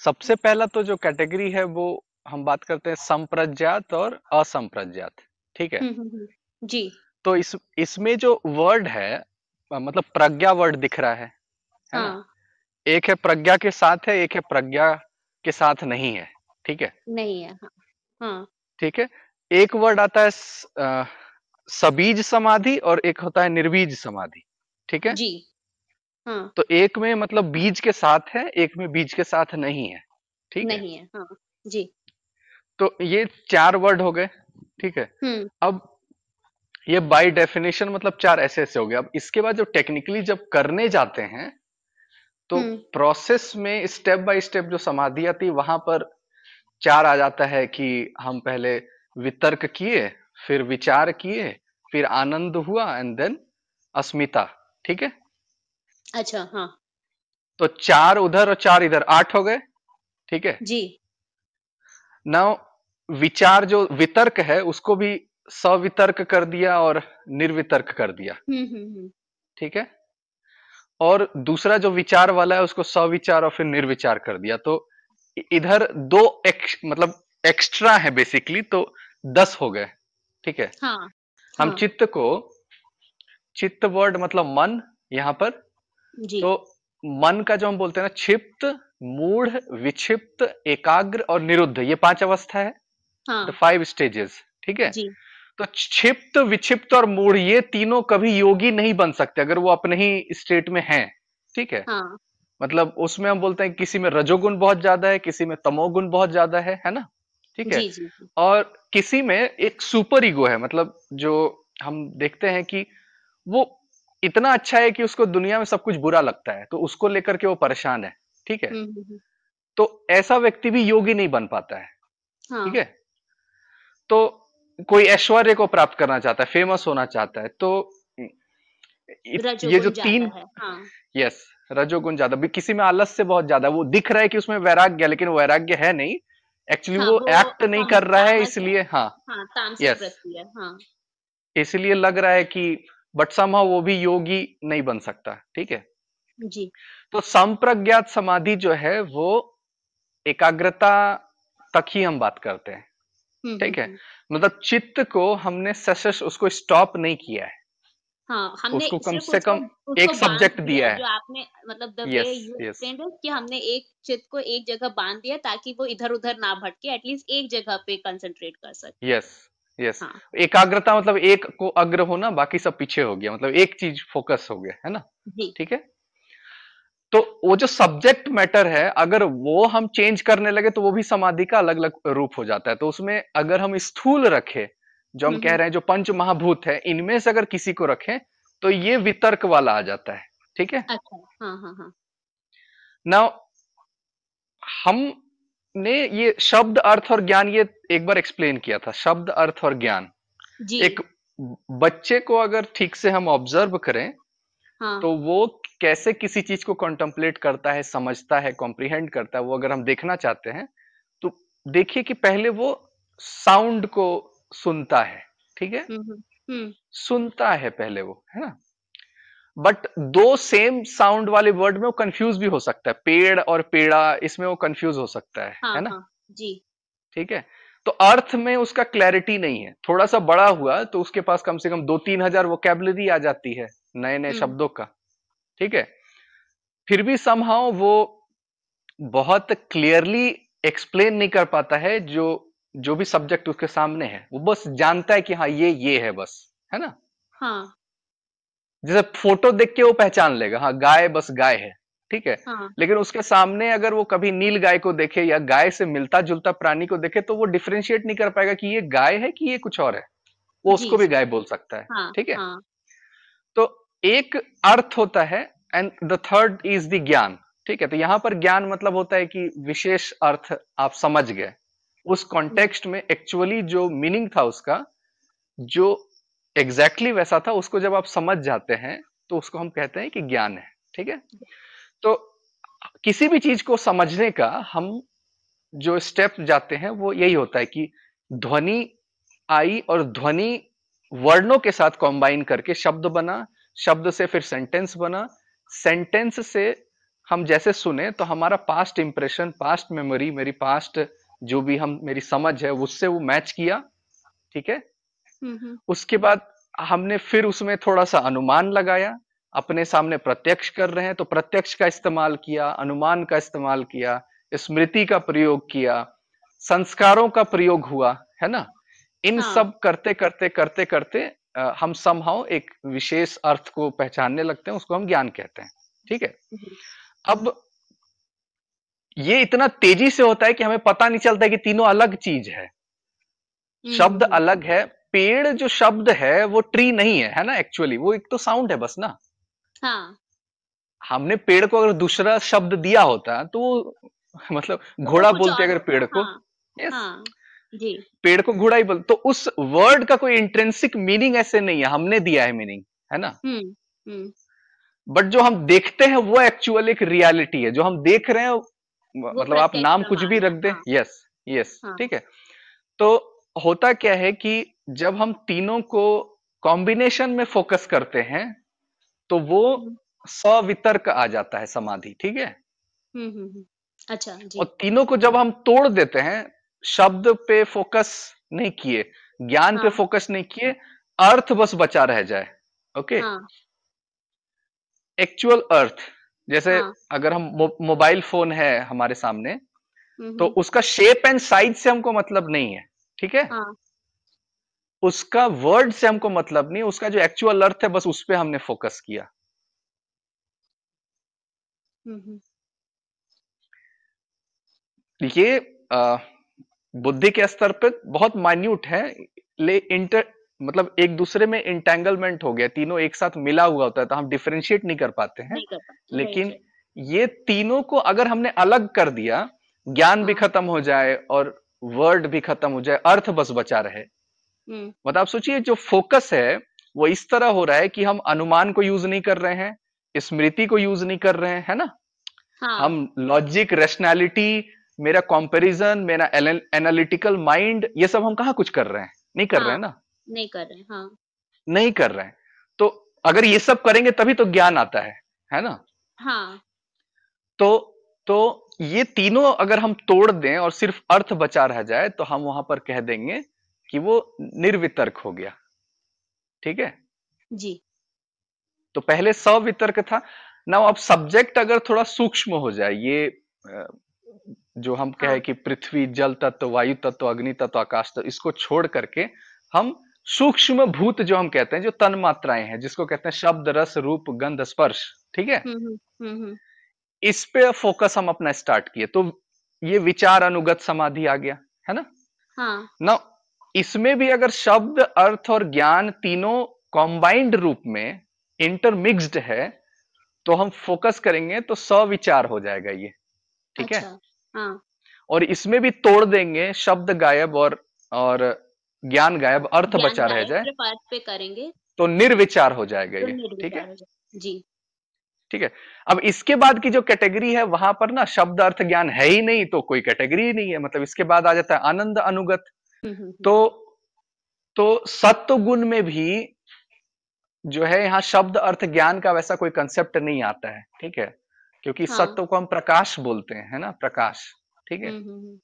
सबसे पहला तो जो कैटेगरी है वो हम बात करते हैं संप्रज्ञात और असंप्रज्ञात ठीक है? हम्म हम्म हम्म, जी। तो इस इसमें जो वर्ड है मतलब प्रज्ञा वर्ड दिख रहा है है ना? हाँ। एक है प्रज्ञा के साथ है एक है प्रज्ञा के साथ नहीं है ठीक है? नहीं है हाँ हाँ। ठीक है? एक वर्ड आता है सबीज समाधि और एक होता है निर्बीज समाधि ठीक है? जी। हाँ। तो एक में मतलब बीज के साथ है एक में बीज के साथ नहीं है ठीक है? नहीं है हाँ जी। तो ये चार वर्ड हो गए ठीक है? हम्म। अब ये बाय डेफिनेशन मतलब चार ऐसे ऐसे हो गए। अब इसके बाद जो टेक्निकली जब करने जाते हैं तो हम्म। प्रोसेस में स्टेप बाय स्टेप जो समाधि आती है वहाँ पर चार आ जाता है कि हम पहले वितर्क किए फिर विचार किए फिर आनंद हुआ एंड देन अस्मिता ठीक है? अच्छा हाँ। तो चार उधर और चार इधर आठ हो गए ठीक है? जी। नाउ विचार जो वितर्क है उसको भी सवितर्क कर दिया और निर्वितर्क कर दिया। हम्म हम्म हम्म। ठीक है? और दूसरा जो विचार वाला है उसको सविचार और फिर निर्विचार कर दिया। तो इधर दो एक्स मतलब एक्स्ट्रा है बेसिकली तो दस हो गए ठीक है? हाँ हम हाँ। चित्त को चित्त वर्ड मतलब मन यहाँ पर जी। तो मन का जो हम बोलते हैं ना क्षिप्त मूढ़ विक्षिप्त एकाग्र और निरुद्ध ये पाँच अवस्था है। द हाँ फाइव स्टेजेस ठीक है? जी। तो क्षिप्त विक्षिप्त और मूढ़ ये तीनों कभी योगी नहीं बन सकते अगर वो अपने ही स्टेट में हैं ठीक है? हाँ। मतलब उसमें हम बोलते हैं किसी में रजोगुण बहुत ज़्यादा है किसी में तमोगुण बहुत ज़्यादा है है ना? ठीक है? जी जी जी। और किसी में एक सुपर ईगो है मतलब जो हम देखते हैं कि वो इतना अच्छा है कि उसको दुनिया में सब कुछ बुरा लगता है तो उसको लेकर के वो परेशान है ठीक है? हम्म हम्म हम्म, तो ऐसा व्यक्ति भी योगी नहीं बन पाता है हाँ। ठीक है? तो कोई ऐश्वर्य को प्राप्त करना चाहता है फ़ेमस होना चाहता है तो ये जो तीन हाँ यस रजोगुण ज़्यादा। भी किसी में आलस से बहुत ज़्यादा वो दिख रहा है कि उसमें वैराग्य है लेकिन वैराग्य है नहीं। एक्चुअली हाँ वो वो एक्ट नहीं कर रहा है इसलिए हाँ। हाँ यस है हाँ। इसलिए लग रहा है कि बट समहाउ वो भी योगी नहीं बन सकता ठीक है? जी। तो संप्रज्ञात समाधि जो है वो एकाग्रता तक ही हम बात करते हैं हम्म ठीक हम्म है? हम्म, मतलब चित्त को हमने सशस उसको स्टॉप नहीं किया है। हाँ हमने उसको कम से कम एक सब्जेक्ट दिया है। जो आपने मतलब यस यस कि हमने एक चित्त को एक जगह बाँध दिया ताकि वो इधर उधर ना भटके एटलीस्ट एक जगह पे कंसंट्रेट कर सके। यस यस हाँ। एकाग्रता मतलब एक को अग्र होना बाकी सब पीछे हो गया मतलब एक चीज़ फोकस हो गया है ना? ठीक है? तो वो जो सब्जेक्ट मैटर है अगर वो हम चेंज करने लगे तो वो भी समाधि का अलग अलग रूप हो जाता है। तो उसमें अगर हम स्थूल रखें जो हम हम्म कह हम्म। रहे हैं जो पंच महाभूत है इनमें से अगर किसी को रखें तो ये वितर्क वाला आ जाता है ठीक है? अच्छा हाँ हाँ हाँ। नाउ हमने ये शब्द अर्थ और ज्ञान ये एक बार एक्सप्लेन किया था। शब्द अर्थ और ज्ञान। जी। एक बच्चे को अगर ठीक से हम ऑब्ज़र्व करें हाँ। तो वो कैसे किसी चीज़ को कॉन्टम्पलेट करता है समझता है कॉम्प्रिहेंड करता है वो अगर हम देखना चाहते हैं तो देखिए कि पहले वो साउंड को सुनता है ठीक है? हम्म हम्म। सुनता है पहले वो है ना? बट दो सेम साउंड वाले वर्ड में वो कंफ्यूज भी हो सकता है। पेड़ और पेड़ा इसमें वो कंफ्यूज हो सकता है हाँ है ना? हाँ जी। ठीक है? तो अर्थ में उसका क्लैरिटी नहीं है। थोड़ा सा बड़ा हुआ तो उसके पास कम से कम दो तीन हज़ार वोकेबलरी आ जाती है नए नए हम्म। शब्दों का। ठीक है? फिर भी समहाउ वो बहुत क्लियरली एक्सप्लेन नहीं कर पाता है जो जो भी सब्जेक्ट उसके सामने है। वो बस जानता है कि हाँ ये ये है बस है ना? हाँ। जैसे फ़ोटो देख के वो पहचान लेगा हाँ गाय बस गाय है ठीक है। हाँ। लेकिन उसके सामने अगर वो कभी नील गाय को देखे या गाय से मिलता जुलता प्राणी को देखे तो वो डिफ्रेंशिएट नहीं कर पाएगा कि ये गाय है कि ये कुछ और है। वो उसको भी गाय बोल सकता है हाँ ठीक है। हाँ। तो एक अर्थ होता है and the third is the gyan ठीक है। तो यहाँ पर ज्ञान मतलब होता है कि विशेष अर्थ आप समझ गए। उस कॉन्टेक्स्ट में एक्चुअली जो मीनिंग था उसका जो एग्जैक्टली exactly वैसा था, उसको जब आप समझ जाते हैं तो उसको हम कहते हैं कि ज्ञान है, ठीक है? तो किसी भी चीज़ को समझने का हम जो स्टेप जाते हैं, वो यही होता है कि ध्वनि आई और ध्वनि वर्णों के साथ कॉम्बाइन करके शब्द बना, शब्द से फिर सेंटेंस बना। सेंटेंस से हम जैसे सुने तो हमारा पास्ट इंप्रेशन पास्ट मेमोरी मेरी पास्ट जो भी हम, मेरी समझ है, उससे वो मैच किया, ठीक है? उसके बाद हमने फिर उसमें थोड़ा सा अनुमान लगाया अपने सामने प्रत्यक्ष कर रहे हैं तो प्रत्यक्ष का इस्तेमाल किया अनुमान का इस्तेमाल किया स्मृति का प्रयोग किया संस्कारों का प्रयोग हुआ है ना? इन हाँ। सब करते करते करते करते हम समहाउ एक विशेष अर्थ को पहचानने लगते हैं उसको हम ज्ञान कहते हैं ठीक है? अब ये इतना तेज़ी से होता है कि हमें पता नहीं चलता है कि तीनों अलग चीज़ है। हम्म शब्द हम्म। अलग है पेड़ जो शब्द है वो ट्री नहीं है है ना एक्चुअली वो एक तो साउंड है बस ना। हाँ। हमने पेड़ को अगर दूसरा शब्द दिया होता तो मतलब तो घोड़ा बोलते अगर पेड़ को। हाँ। यस हाँ जी। पेड़ को घोड़ा ही बोल तो उस वर्ड का कोई इंट्रेंसिक मीनिंग ऐसे नहीं है हमने दिया है मीनिंग है ना? हम्म हम्म। बट जो हम देखते हैं वो एक्चुअल एक रियलिटी है। जो हम देख रहे हैं मतलब आप नाम कुछ भी रख दें यस यस ठीक है। तो होता क्या है कि जब हम तीनों को कॉम्बिनेशन में फोकस करते हैं तो वो हम्म। सवितर्क आ जाता है समाधि ठीक है? हम्म हम्म अच्छा और तीनों को जब हम तोड़ देते हैं शब्द पे फोकस नहीं किए ज्ञान हाँ। पे फोकस नहीं किए अर्थ बस बचा रह जाए ओके? हाँ। एक्चुअल अर्थ जैसे हाँ। अगर हम मो, मोबाइल फ़ोन है हमारे सामने तो उसका शेप एंड साइज़ से हमको मतलब नहीं है ठीक है? हाँ। उसका वर्ड से हमको मतलब नहीं उसका जो एक्चुअल अर्थ है बस उस पर हमने फोकस किया। ये बुद्धि के स्तर पे बहुत माइन्यूट है ले इंटर मतलब एक दूसरे में इंटेंगलमेंट हो गया तीनों एक साथ मिला हुआ होता है तो हम डिफ्रेंशिएट नहीं कर पाते हैं। कर पाते लेकिन ये तीनों को अगर हमने अलग कर दिया ज्ञान भी हाँ। खत्म हो जाए और वर्ड भी खत्म हो जाए अर्थ बस बचा रहे। मतलब आप सोचिए जो फोकस है वो इस तरह हो रहा है कि हम अनुमान को यूज़ नहीं कर रहे हैं स्मृति को यूज़ नहीं कर रहे हैं है ना? हाँ। हम लॉजिक रेशनैलिटी मेरा कंपैरिजन मेरा एनालिटिकल माइंड ये सब हम कहा कुछ कर रहे हैं? नहीं कर हाँ, रहे हाँ। हैं ना? नहीं कर रहे हाँ। नहीं कर रहे हैं। तो अगर ये सब करेंगे तभी तो ज्ञान आता है है ना? हाँ। तो तो ये तीनों अगर हम तोड़ दें और सिर्फ़ अर्थ बचा रह जाए तो हम वहाँ पर कह देंगे कि वो निर्वितर्क हो गया। ठीक है? जी। तो पहले सवितर्क था। ना अब सब्जेक्ट अगर थोड़ा सूक्ष्म हो जाए ये जो हम हाँ। कहे कि पृथ्वी जल तत्व वायु तत्व अग्नि तत्व आकाश तत्व इसको छोड़ करके हम सूक्ष्म भूत जो हम कहते हैं जो तन मात्राएँ हैं जिसको कहते हैं शब्द रस रूप गंध स्पर्श। ठीक है? हम्म हम्म हम्म, इस पे फोकस हम अपना स्टार्ट किए। तो ये विचार अनुगत समाधि आ गया। है ना? हाँ। ना इसमें भी अगर शब्द अर्थ और ज्ञान तीनों कॉम्बाइंड रूप में इंटरमिक्स्ड है तो हम फोकस करेंगे तो सविचार हो जाएगा ये। ठीक है? अच्छा हाँ। और इसमें भी तोड़ देंगे शब्द गायब और और ज्ञान गायब अर्थ ज्ञान बचा रह जाए पे करेंगे। तो निर्विचार हो जाएगा तो ये ठीक है? जी। ठीक है? अब इसके बाद की जो कैटेगरी है वहाँ पर ना शब्द अर्थ ज्ञान है ही नहीं तो कोई कैटेगरी ही नहीं है। मतलब इसके बाद आ जाता है आनंद अनुगत। तो तो सत्व गुण में भी जो है यहाँ शब्द अर्थ ज्ञान का वैसा कोई कंसेप्ट नहीं आता है ठीक है? क्योंकि हाँ। सत्व को हम प्रकाश बोलते हैं है ना? प्रकाश ठीक है? हम्म हम्म हम्म,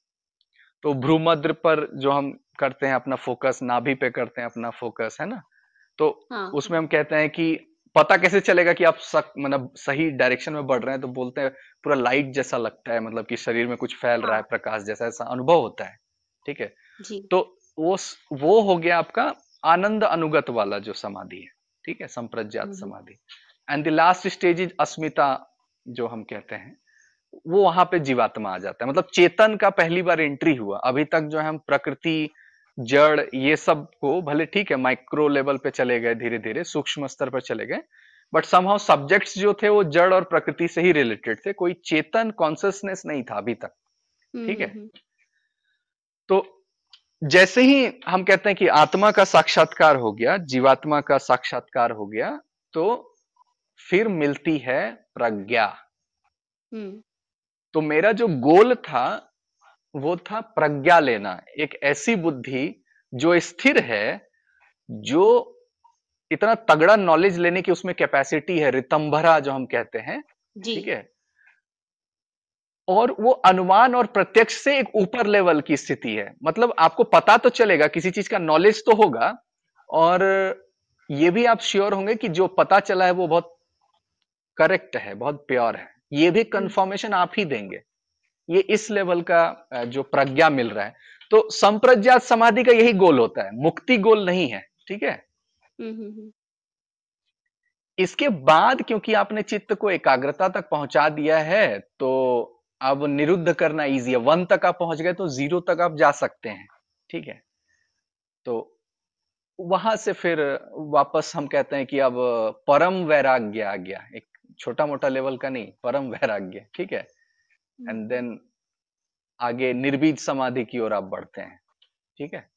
तो भ्रूमद्र पर जो हम करते हैं अपना फोकस नाभि पे करते हैं अपना फोकस है ना? तो हाँ। उसमें हम कहते हैं कि पता कैसे चलेगा कि आप सक मतलब सही डायरेक्शन में बढ़ रहे हैं तो बोलते हैं पूरा लाइट जैसा लगता है मतलब कि शरीर में कुछ फैल रहा है हाँ। प्रकाश जैसा ऐसा अनुभव होता है ठीक है? जी। तो वो वो हो गया आपका आनंद अनुगत वाला जो समाधि है ठीक है संप्रज्ञात हम्म। समाधि। And the last stage is asmita जो हम कहते हैं वो वहाँ पे जीवात्मा आ जाता है। मतलब चेतन का पहली बार एंट्री हुआ। अभी तक जो है हम प्रकृति जड़ ये सबको भले ठीक है माइक्रो लेवल पे चले गए धीरे धीरे सूक्ष्म स्तर पर चले गए बट समहाउ सब्जेक्ट्स जो थे वो जड़ और प्रकृति से ही रिलेटेड थे। कोई चेतन कॉन्सियसनेस नहीं था अभी तक ठीक है? हम्म हम्म, तो जैसे ही हम कहते हैं कि आत्मा का साक्षात्कार हो गया जीवात्मा का साक्षात्कार हो गया तो फिर मिलती है प्रज्ञा। हम्म, तो मेरा जो गोल था वो था प्रज्ञा लेना। एक ऐसी बुद्धि जो स्थिर है जो इतना तगड़ा नॉलेज लेने की उसमें कैपेसिटी है रितंभरा जो हम कहते हैं ठीक है? और वो अनुमान और प्रत्यक्ष से एक ऊपर लेवल की स्थिति है। मतलब आपको पता तो चलेगा किसी चीज़ का नॉलेज तो होगा और ये भी आप श्योर होंगे कि जो पता चला है वो बहुत करेक्ट है बहुत प्योर है। ये भी कंफर्मेशन आप ही देंगे। ये इस लेवल का जो प्रज्ञा मिल रहा है। तो संप्रज्ञात समाधि का यही गोल होता है। मुक्ति गोल नहीं है ठीक है? हम्म, हम्म, हम्म। इसके बाद क्योंकि आपने चित्त को एकाग्रता तक पहुँचा दिया है तो अब निरुद्ध करना इजी है। वन तक आप पहुँच गए तो ज़ीरो तक आप जा सकते हैं। ठीक है? तो वहाँ से फिर वापस हम कहते हैं कि अब परम वैराग्य आ गया। एक छोटा मोटा लेवल का नहीं परम वैराग्य। ठीक है? एंड देन आगे निर्बीज समाधि की ओर आप बढ़ते हैं। ठीक है?